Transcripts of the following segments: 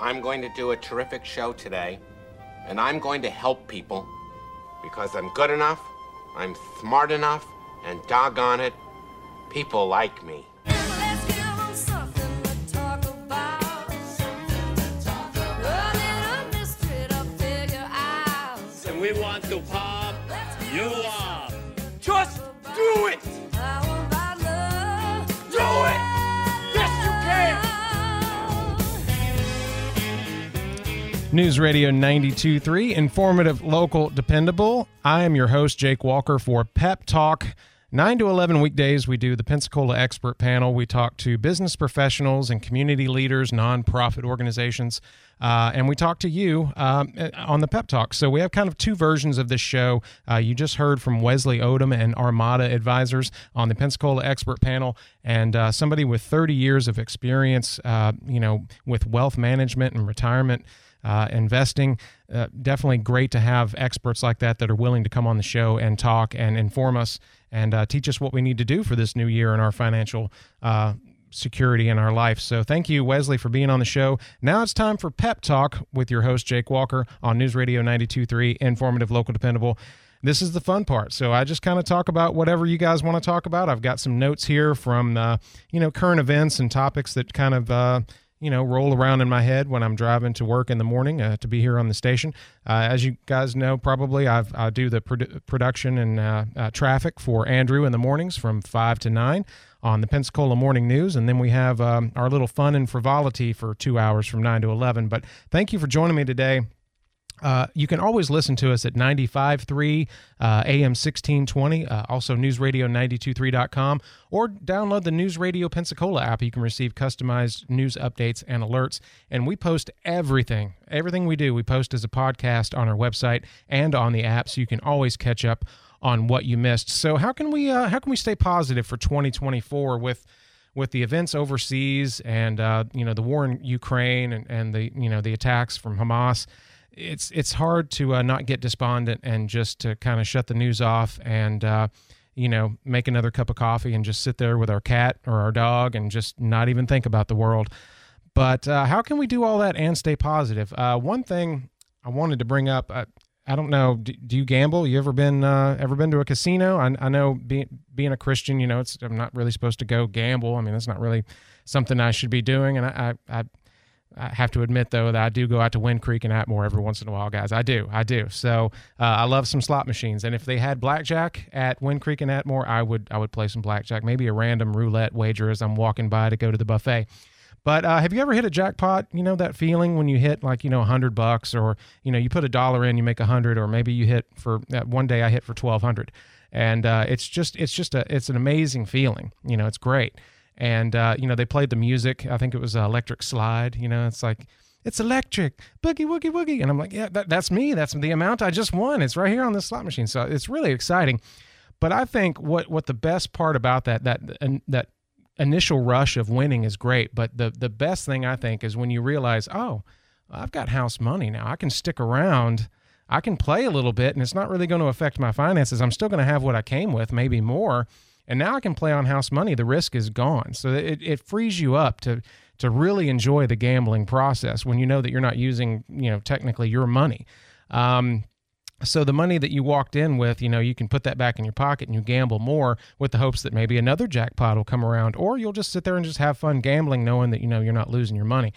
I'm going to do a terrific show today, and I'm going to help people because I'm good enough, I'm smart enough, and doggone it, people like me. News Radio 92.3, informative, local, dependable. I am your host, Jake Walker, for Pep Talk. 9 to 11 weekdays, we do the Pensacola Expert Panel. We talk to business professionals and community leaders, nonprofit organizations, uh, and we talk to you um, on the Pep Talk. So we have kind of two versions of this show. Uh, you just heard from Wesley Odom and Armada Advisors on the Pensacola Expert Panel, and uh, somebody with 30 years of experience, uh, you know, with wealth management and retirement uh, investing. Uh, definitely great to have experts like that that are willing to come on the show and talk and inform us and uh, teach us what we need to do for this new year in our financial uh, security in our life. So thank you, Wesley, for being on the show. Now it's time for Pep Talk with your host, Jake Walker, on News Radio 92.3, informative, local, dependable. This is the fun part. So I just kind of talk about whatever you guys want to talk about. I've got some notes here from, uh, you know, current events and topics that kind of, uh, you know, roll around in my head when I'm driving to work in the morning uh, to be here on the station. Uh, as you guys know, probably I've, I do the produ- production and uh, uh, traffic for Andrew in the mornings from 5 to 9 on the Pensacola Morning News. And then we have um, our little fun and frivolity for two hours from 9 to 11. But thank you for joining me today. Uh, you can always listen to us at 95.3 uh, AM 1620, uh, also newsradio923.com, or download the News Radio Pensacola app. You can receive customized news updates and alerts. And we post everything, everything we do, we post as a podcast on our website and on the app, so you can always catch up on what you missed. So how can we uh, how can we stay positive for 2024 with with the events overseas and uh, you know the war in Ukraine and, and the you know the attacks from Hamas? It's it's hard to uh, not get despondent and just to kind of shut the news off and uh, you know make another cup of coffee and just sit there with our cat or our dog and just not even think about the world. But uh, how can we do all that and stay positive? Uh, one thing I wanted to bring up. I, I don't know. Do, do you gamble? You ever been uh, ever been to a casino? I, I know being being a Christian, you know, it's I'm not really supposed to go gamble. I mean, that's not really something I should be doing. And I, I, I I have to admit though that I do go out to Wind Creek and Atmore every once in a while, guys. I do, I do. So uh, I love some slot machines, and if they had blackjack at Wind Creek and Atmore, I would I would play some blackjack, maybe a random roulette wager as I'm walking by to go to the buffet. But uh, have you ever hit a jackpot? You know that feeling when you hit like you know a hundred bucks, or you know you put a dollar in, you make a hundred, or maybe you hit for uh, one day I hit for twelve hundred, and uh, it's just it's just a it's an amazing feeling. You know, it's great and uh, you know they played the music. I think it was uh, Electric Slide. You know, it's like it's electric, boogie woogie woogie, and I'm like, yeah, that, that's me. That's the amount I just won. It's right here on this slot machine, so it's really exciting. But I think what what the best part about that that that initial rush of winning is great, but the the best thing I think is when you realize, oh, I've got house money now. I can stick around. I can play a little bit, and it's not really going to affect my finances. I'm still going to have what I came with, maybe more and now I can play on house money. The risk is gone. So it, it frees you up to to really enjoy the gambling process when you know that you're not using, you know, technically your money. Um, so the money that you walked in with, you know, you can put that back in your pocket and you gamble more with the hopes that maybe another jackpot will come around, or you'll just sit there and just have fun gambling, knowing that you know you're not losing your money.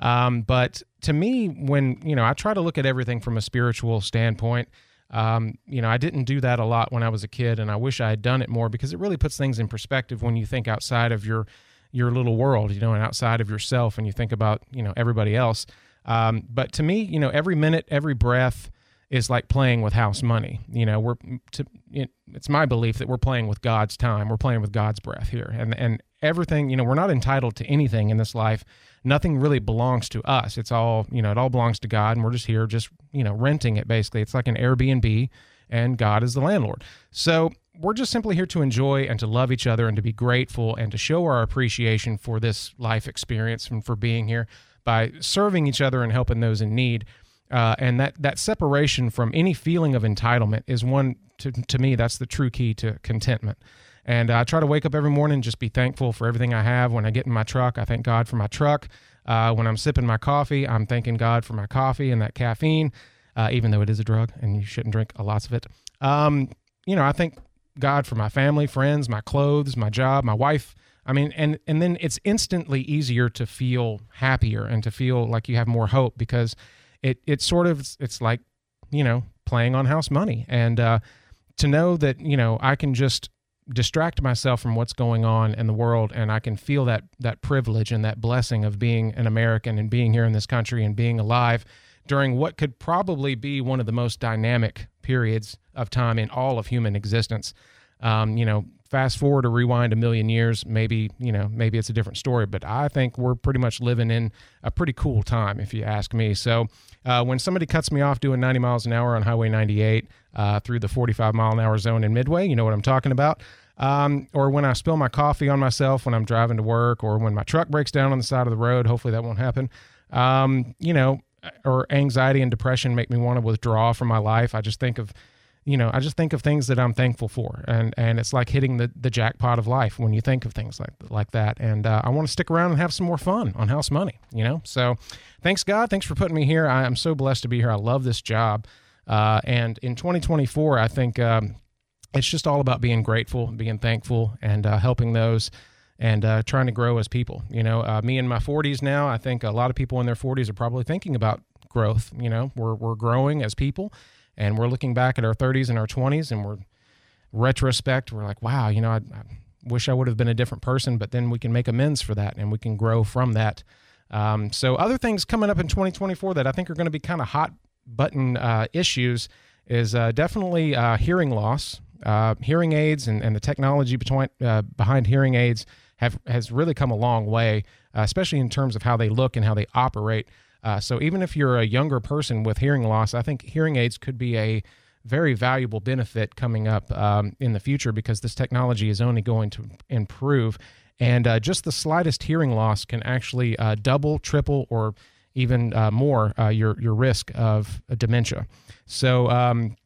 Um, but to me, when you know, I try to look at everything from a spiritual standpoint. Um, you know, I didn't do that a lot when I was a kid, and I wish I had done it more because it really puts things in perspective when you think outside of your your little world, you know, and outside of yourself, and you think about you know everybody else. Um, but to me, you know, every minute, every breath is like playing with house money. You know, we're to, it, it's my belief that we're playing with God's time. We're playing with God's breath here, and and everything. You know, we're not entitled to anything in this life. Nothing really belongs to us. It's all you know. It all belongs to God, and we're just here, just you know, renting it. Basically, it's like an Airbnb, and God is the landlord. So we're just simply here to enjoy and to love each other and to be grateful and to show our appreciation for this life experience and for being here by serving each other and helping those in need. Uh, and that that separation from any feeling of entitlement is one to to me that's the true key to contentment. And I try to wake up every morning just be thankful for everything I have. When I get in my truck, I thank God for my truck. Uh, when I'm sipping my coffee, I'm thanking God for my coffee and that caffeine, uh, even though it is a drug and you shouldn't drink a lots of it. Um, you know, I thank God for my family, friends, my clothes, my job, my wife. I mean, and and then it's instantly easier to feel happier and to feel like you have more hope because it it sort of it's like you know playing on house money and uh, to know that you know I can just distract myself from what's going on in the world and I can feel that that privilege and that blessing of being an American and being here in this country and being alive during what could probably be one of the most dynamic periods of time in all of human existence. Um, you know, fast forward or rewind a million years, maybe, you know, maybe it's a different story, but I think we're pretty much living in a pretty cool time, if you ask me. So uh, when somebody cuts me off doing 90 miles an hour on Highway 98 uh, through the 45 mile an hour zone in Midway, you know what I'm talking about. Um, or when I spill my coffee on myself when I'm driving to work, or when my truck breaks down on the side of the road, hopefully that won't happen. Um, you know, or anxiety and depression make me want to withdraw from my life. I just think of you know, I just think of things that I'm thankful for, and and it's like hitting the, the jackpot of life when you think of things like like that. And uh, I want to stick around and have some more fun on House Money, you know. So, thanks God, thanks for putting me here. I am so blessed to be here. I love this job, uh, and in 2024, I think um, it's just all about being grateful, being thankful, and uh, helping those. And uh, trying to grow as people. You know, uh, me in my 40s now, I think a lot of people in their 40s are probably thinking about growth. You know, we're, we're growing as people and we're looking back at our 30s and our 20s and we're retrospect we're like wow you know i, I wish i would have been a different person but then we can make amends for that and we can grow from that um, so other things coming up in 2024 that i think are going to be kind of hot button uh, issues is uh, definitely uh, hearing loss uh, hearing aids and, and the technology between, uh, behind hearing aids have has really come a long way especially in terms of how they look and how they operate so even if you're a younger person with hearing loss, I think hearing aids could be a very valuable benefit coming up um, in the future because this technology is only going to improve. And uh, just the slightest hearing loss can actually uh, double, triple, or even uh, more uh, your your risk of dementia. So um,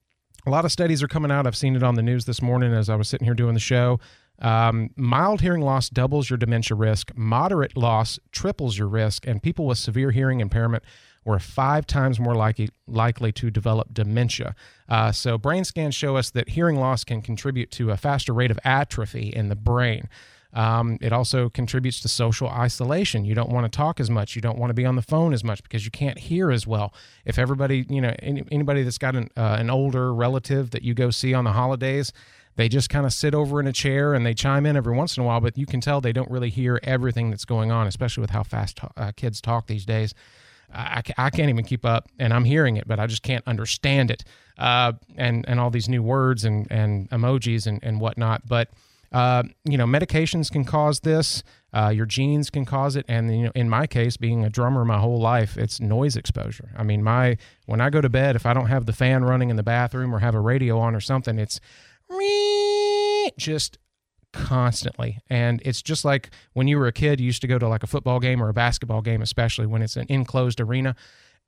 a lot of studies are coming out. I've seen it on the news this morning as I was sitting here doing the show. Um, mild hearing loss doubles your dementia risk. Moderate loss triples your risk, and people with severe hearing impairment were five times more likely likely to develop dementia. Uh, so, brain scans show us that hearing loss can contribute to a faster rate of atrophy in the brain. Um, it also contributes to social isolation. You don't want to talk as much. You don't want to be on the phone as much because you can't hear as well. If everybody, you know, any, anybody that's got an, uh, an older relative that you go see on the holidays, they just kind of sit over in a chair and they chime in every once in a while, but you can tell they don't really hear everything that's going on, especially with how fast uh, kids talk these days. I, I can't even keep up, and I'm hearing it, but I just can't understand it. Uh, and and all these new words and and emojis and and whatnot. But uh, you know, medications can cause this. Uh, your genes can cause it, and you know, in my case, being a drummer my whole life, it's noise exposure. I mean, my when I go to bed, if I don't have the fan running in the bathroom or have a radio on or something, it's just constantly. And it's just like when you were a kid, you used to go to like a football game or a basketball game, especially when it's an enclosed arena.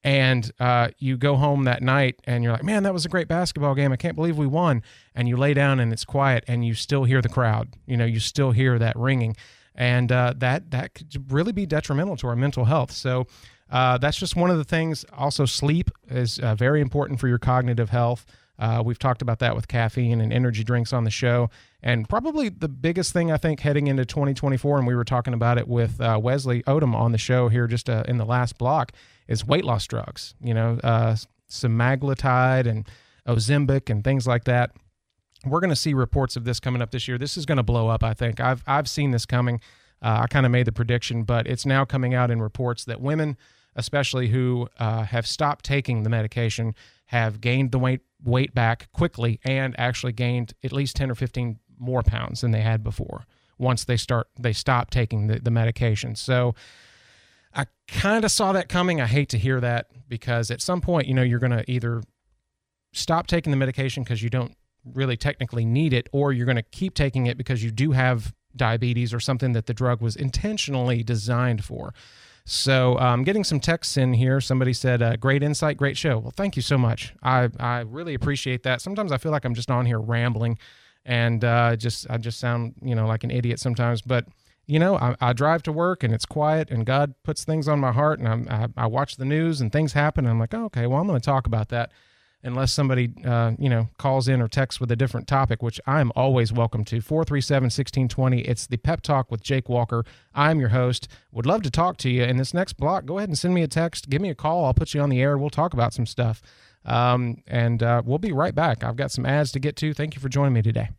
And uh, you go home that night and you're like, man, that was a great basketball game. I can't believe we won. And you lay down and it's quiet and you still hear the crowd. You know, you still hear that ringing. And uh, that, that could really be detrimental to our mental health. So uh, that's just one of the things. Also, sleep is uh, very important for your cognitive health. Uh, we've talked about that with caffeine and energy drinks on the show. And probably the biggest thing I think heading into 2024, and we were talking about it with uh, Wesley Odom on the show here just in the last block, is weight loss drugs. You know, uh, semaglutide and Ozempic and things like that. We're going to see reports of this coming up this year. This is going to blow up. I think I've I've seen this coming. Uh, I kind of made the prediction, but it's now coming out in reports that women, especially who uh, have stopped taking the medication, have gained the weight weight back quickly and actually gained at least 10 or 15 more pounds than they had before once they start they stop taking the, the medication so i kind of saw that coming i hate to hear that because at some point you know you're going to either stop taking the medication because you don't really technically need it or you're going to keep taking it because you do have diabetes or something that the drug was intentionally designed for so, um, getting some texts in here. Somebody said, uh, "Great insight, great show." Well, thank you so much. I I really appreciate that. Sometimes I feel like I'm just on here rambling, and uh, just I just sound you know like an idiot sometimes. But you know, I, I drive to work and it's quiet, and God puts things on my heart, and I I watch the news and things happen, and I'm like, oh, okay, well I'm going to talk about that unless somebody uh, you know calls in or texts with a different topic which i'm always welcome to. 437-1620 it's the pep talk with jake walker. I'm your host. Would love to talk to you. In this next block go ahead and send me a text. Give me a call. I'll put you on the air. We'll talk about some stuff. Um, and uh, we'll be right back. I've got some ads to get to. Thank you for joining me today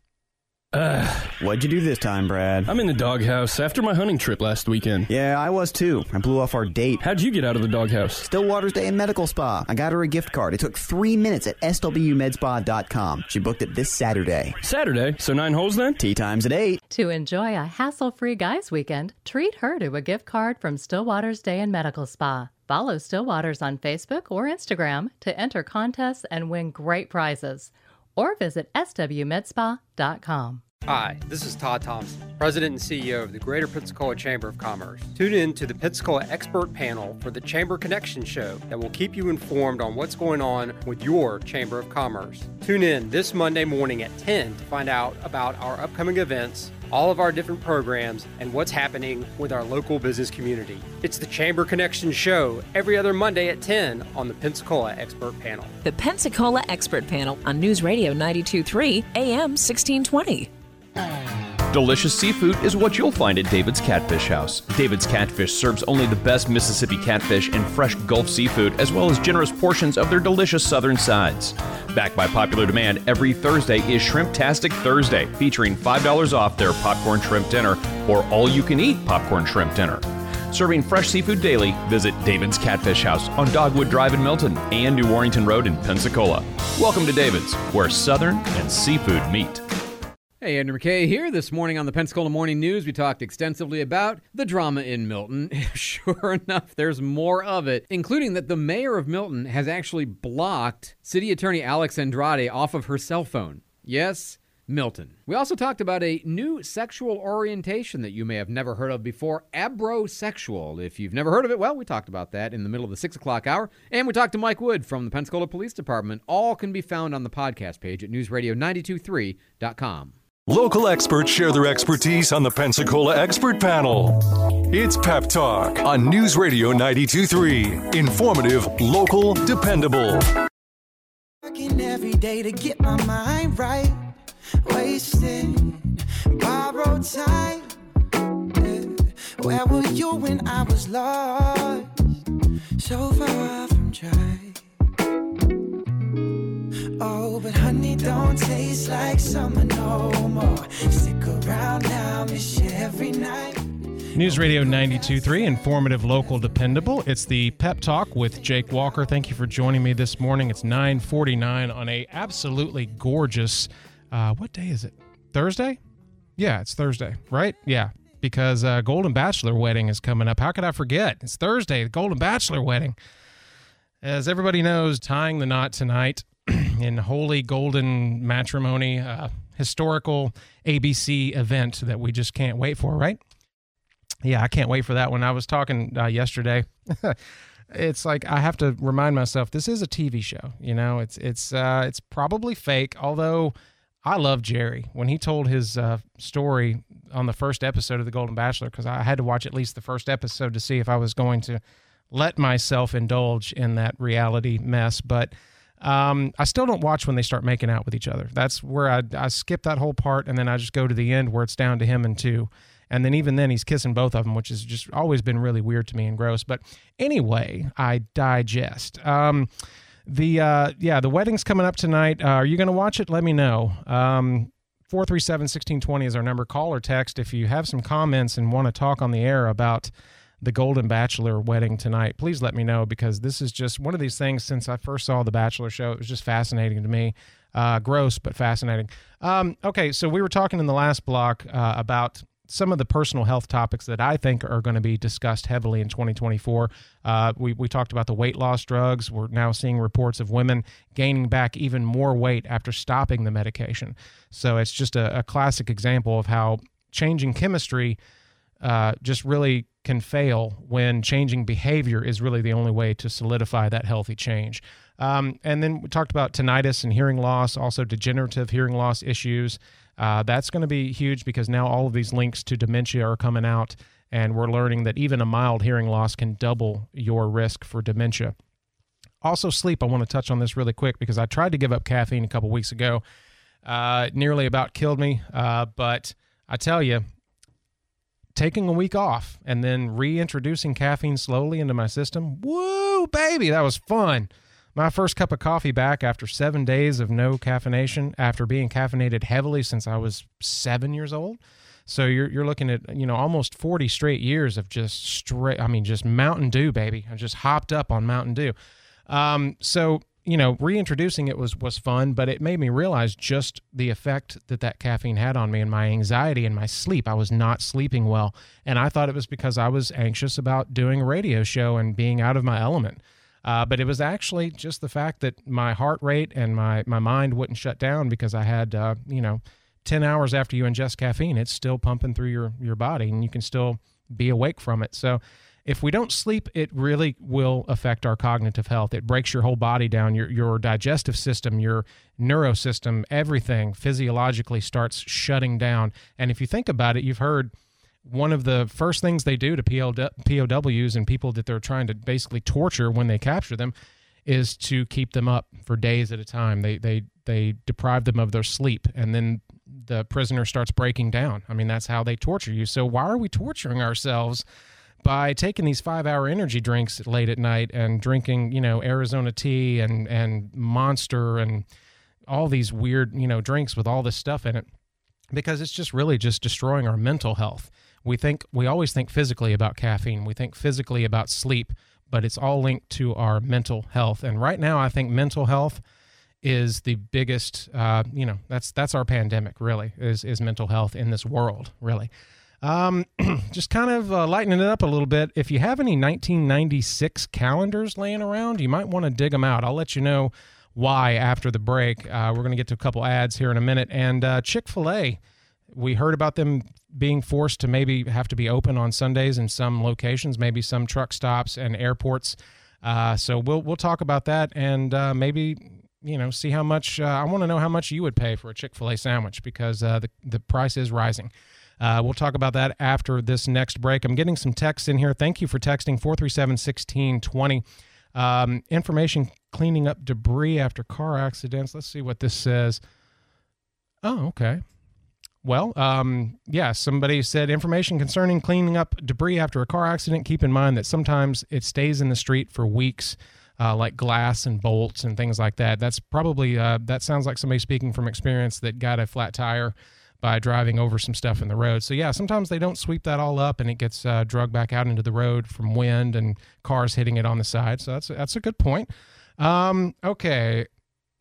What'd you do this time, Brad? I'm in the doghouse after my hunting trip last weekend. Yeah, I was too. I blew off our date. How'd you get out of the doghouse? Stillwater's Day and Medical Spa. I got her a gift card. It took three minutes at swmedspa.com. She booked it this Saturday. Saturday, so nine holes then? Tee times at 8. To enjoy a hassle free guys' weekend, treat her to a gift card from Stillwater's Day and Medical Spa. Follow Stillwater's on Facebook or Instagram to enter contests and win great prizes. Or visit swmedspa.com. Hi, this is Todd Thompson, President and CEO of the Greater Pensacola Chamber of Commerce. Tune in to the Pensacola Expert Panel for the Chamber Connection Show that will keep you informed on what's going on with your Chamber of Commerce. Tune in this Monday morning at 10 to find out about our upcoming events, all of our different programs, and what's happening with our local business community. It's the Chamber Connection Show every other Monday at 10 on the Pensacola Expert Panel. The Pensacola Expert Panel on News Radio 923 AM 1620. Delicious seafood is what you'll find at David's Catfish House. David's Catfish serves only the best Mississippi catfish and fresh Gulf seafood, as well as generous portions of their delicious southern sides. Backed by popular demand, every Thursday is Shrimp Shrimptastic Thursday, featuring $5 off their popcorn shrimp dinner or all you can eat popcorn shrimp dinner. Serving fresh seafood daily, visit David's Catfish House on Dogwood Drive in Milton and New Warrington Road in Pensacola. Welcome to David's, where Southern and seafood meet. Hey, Andrew McKay here. This morning on the Pensacola Morning News, we talked extensively about the drama in Milton. sure enough, there's more of it, including that the mayor of Milton has actually blocked City Attorney Alex Andrade off of her cell phone. Yes, Milton. We also talked about a new sexual orientation that you may have never heard of before, abrosexual. If you've never heard of it, well, we talked about that in the middle of the six o'clock hour. And we talked to Mike Wood from the Pensacola Police Department. All can be found on the podcast page at newsradio923.com. Local experts share their expertise on the Pensacola Expert Panel. It's Pep Talk on News Radio 923. Informative, local, dependable. Working every day to get my mind right. Wasting borrowed time. Where were you when I was lost? So far from dry. Oh, but honey, don't taste like summer no more. Stick around now, miss you every night. News Radio 92.3, informative, local, dependable. It's the Pep Talk with Jake Walker. Thank you for joining me this morning. It's 9:49 on a absolutely gorgeous. Uh, what day is it? Thursday? Yeah, it's Thursday, right? Yeah, because uh, Golden Bachelor wedding is coming up. How could I forget? It's Thursday, the Golden Bachelor wedding. As everybody knows, tying the knot tonight in holy golden matrimony, uh, historical ABC event that we just can't wait for, right? Yeah, I can't wait for that one. I was talking uh, yesterday. it's like I have to remind myself this is a TV show. You know, it's it's uh, it's probably fake. Although I love Jerry when he told his uh, story on the first episode of The Golden Bachelor because I had to watch at least the first episode to see if I was going to let myself indulge in that reality mess. But um, I still don't watch when they start making out with each other. That's where I, I skip that whole part and then I just go to the end where it's down to him and two. And then even then he's kissing both of them, which has just always been really weird to me and gross. But anyway, I digest. Um, the uh, yeah, the wedding's coming up tonight. Uh, are you going to watch it? Let me know. Um, 437-1620 is our number. Call or text if you have some comments and want to talk on the air about the Golden Bachelor wedding tonight. Please let me know because this is just one of these things since I first saw the Bachelor show. It was just fascinating to me. Uh, gross, but fascinating. Um, okay, so we were talking in the last block uh, about some of the personal health topics that I think are going to be discussed heavily in 2024. Uh, we, we talked about the weight loss drugs. We're now seeing reports of women gaining back even more weight after stopping the medication. So it's just a, a classic example of how changing chemistry uh, just really can fail when changing behavior is really the only way to solidify that healthy change. Um, and then we talked about tinnitus and hearing loss, also degenerative hearing loss issues. Uh, that's going to be huge because now all of these links to dementia are coming out, and we're learning that even a mild hearing loss can double your risk for dementia. Also, sleep. I want to touch on this really quick because I tried to give up caffeine a couple weeks ago. Uh, nearly about killed me. Uh, but I tell you, taking a week off and then reintroducing caffeine slowly into my system, woo, baby, that was fun. My first cup of coffee back after seven days of no caffeination, after being caffeinated heavily since I was seven years old. So you're you're looking at you know almost 40 straight years of just straight. I mean, just Mountain Dew, baby. I just hopped up on Mountain Dew. Um, so you know, reintroducing it was was fun, but it made me realize just the effect that that caffeine had on me and my anxiety and my sleep. I was not sleeping well, and I thought it was because I was anxious about doing a radio show and being out of my element. Uh, but it was actually just the fact that my heart rate and my my mind wouldn't shut down because I had uh, you know. 10 hours after you ingest caffeine, it's still pumping through your, your body and you can still be awake from it. So, if we don't sleep, it really will affect our cognitive health. It breaks your whole body down, your, your digestive system, your neurosystem, everything physiologically starts shutting down. And if you think about it, you've heard one of the first things they do to POWs and people that they're trying to basically torture when they capture them is to keep them up for days at a time. They, they, they deprive them of their sleep and then the prisoner starts breaking down. I mean, that's how they torture you. So why are we torturing ourselves by taking these five hour energy drinks late at night and drinking, you know, Arizona tea and, and monster and all these weird, you know, drinks with all this stuff in it? Because it's just really just destroying our mental health. We think we always think physically about caffeine. We think physically about sleep, but it's all linked to our mental health. And right now, I think mental health is the biggest uh, you know that's that's our pandemic really is is mental health in this world really um, just kind of uh, lightening it up a little bit if you have any 1996 calendars laying around you might want to dig them out i'll let you know why after the break uh, we're going to get to a couple ads here in a minute and uh, chick-fil-a we heard about them being forced to maybe have to be open on sundays in some locations maybe some truck stops and airports uh, so we'll we'll talk about that and uh, maybe you know, see how much. Uh, I want to know how much you would pay for a Chick Fil A sandwich because the the price is rising. Uh, we'll talk about that after this next break. I'm getting some texts in here. Thank you for texting 437 1620. Um, information cleaning up debris after car accidents. Let's see what this says. Oh, okay. Well, um, yeah, somebody said information concerning cleaning up debris after a car accident. Keep in mind that sometimes it stays in the street for weeks uh, like glass and bolts and things like that. That's probably uh, that sounds like somebody speaking from experience that got a flat tire by driving over some stuff in the road. So yeah, sometimes they don't sweep that all up and it gets uh, drugged back out into the road from wind and cars hitting it on the side. So that's that's a good point. Um, okay.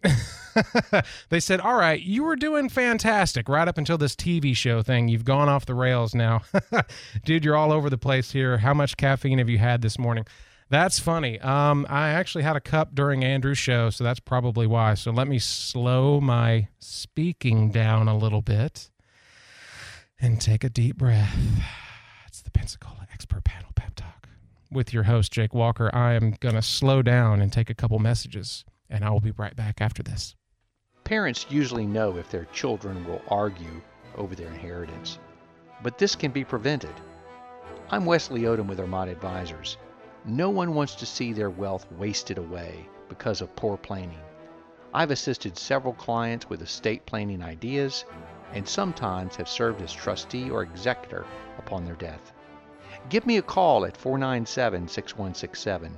they said, "All right, you were doing fantastic right up until this TV show thing. You've gone off the rails now, dude. You're all over the place here. How much caffeine have you had this morning?" That's funny. Um, I actually had a cup during Andrew's show, so that's probably why. So let me slow my speaking down a little bit and take a deep breath. It's the Pensacola Expert Panel Pep Talk with your host, Jake Walker. I am going to slow down and take a couple messages, and I will be right back after this. Parents usually know if their children will argue over their inheritance, but this can be prevented. I'm Wesley Odom with Armada Advisors. No one wants to see their wealth wasted away because of poor planning. I've assisted several clients with estate planning ideas and sometimes have served as trustee or executor upon their death. Give me a call at 497 6167.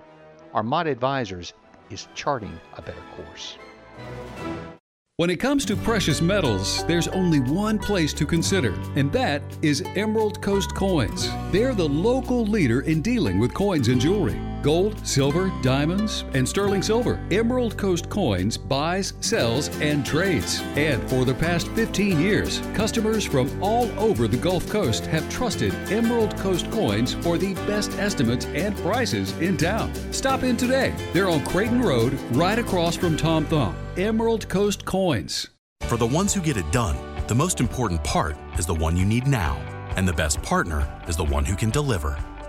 Armada Advisors is charting a better course. When it comes to precious metals, there's only one place to consider, and that is Emerald Coast Coins. They're the local leader in dealing with coins and jewelry gold, silver, diamonds, and sterling silver. Emerald Coast Coins buys, sells, and trades. And for the past 15 years, customers from all over the Gulf Coast have trusted Emerald Coast Coins for the best estimates and prices in town. Stop in today. They're on Creighton Road, right across from Tom Thumb. Emerald Coast Coins. For the ones who get it done, the most important part is the one you need now. And the best partner is the one who can deliver.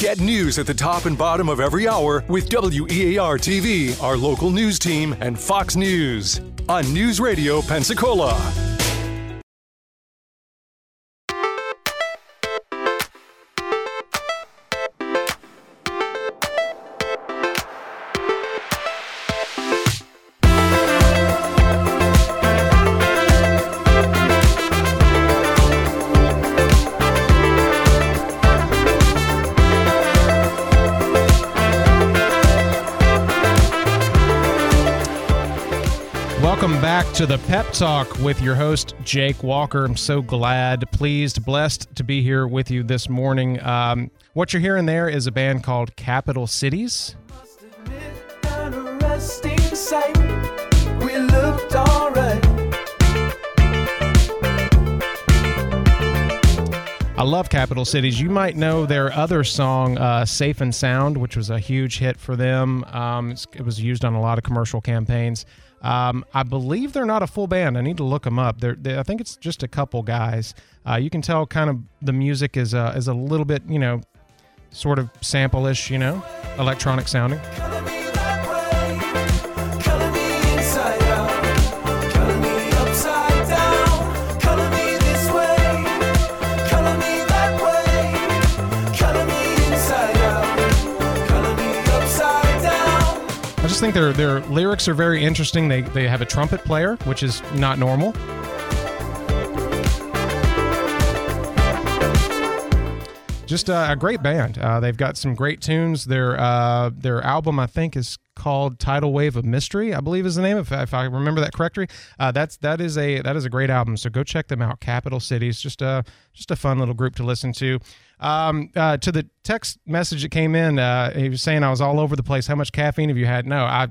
Get news at the top and bottom of every hour with WEAR TV, our local news team, and Fox News on News Radio Pensacola. To the Pep Talk with your host, Jake Walker. I'm so glad, pleased, blessed to be here with you this morning. Um, what you're hearing there is a band called Capital Cities. I love Capital Cities. You might know their other song, uh, Safe and Sound, which was a huge hit for them. Um, it was used on a lot of commercial campaigns. Um, I believe they're not a full band. I need to look them up. They're, they, I think it's just a couple guys. Uh, you can tell kind of the music is, uh, is a little bit, you know, sort of sample-ish, you know, electronic sounding. Think their their lyrics are very interesting. They they have a trumpet player, which is not normal. Just uh, a great band. Uh, they've got some great tunes. Their uh, their album, I think, is called "Tidal Wave of Mystery." I believe is the name, if, if I remember that correctly. Uh, that's that is a that is a great album. So go check them out. Capital Cities, just a just a fun little group to listen to. Um, uh, to the text message that came in, uh, he was saying I was all over the place. How much caffeine have you had? No, I,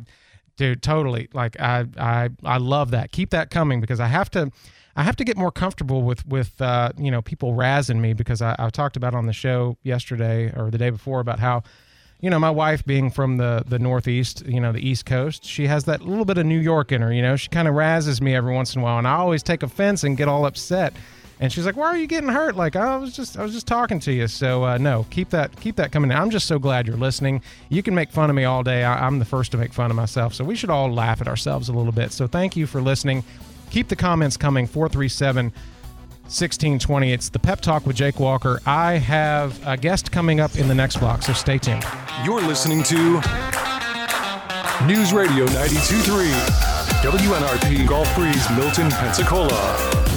dude, totally. Like I I I love that. Keep that coming because I have to. I have to get more comfortable with with uh, you know people razzing me because I, I talked about on the show yesterday or the day before about how you know my wife being from the the northeast you know the east coast she has that little bit of New York in her you know she kind of razzes me every once in a while and I always take offense and get all upset and she's like why are you getting hurt? Like I was just I was just talking to you. So uh, no keep that keep that coming. I'm just so glad you're listening. You can make fun of me all day. I, I'm the first to make fun of myself. So we should all laugh at ourselves a little bit. So thank you for listening. Keep the comments coming. 437 1620 it's the pep talk with jake walker. I have a guest coming up in the next block so stay tuned. You're listening to News Radio 923, WNRP Gulf Breeze, Milton, Pensacola.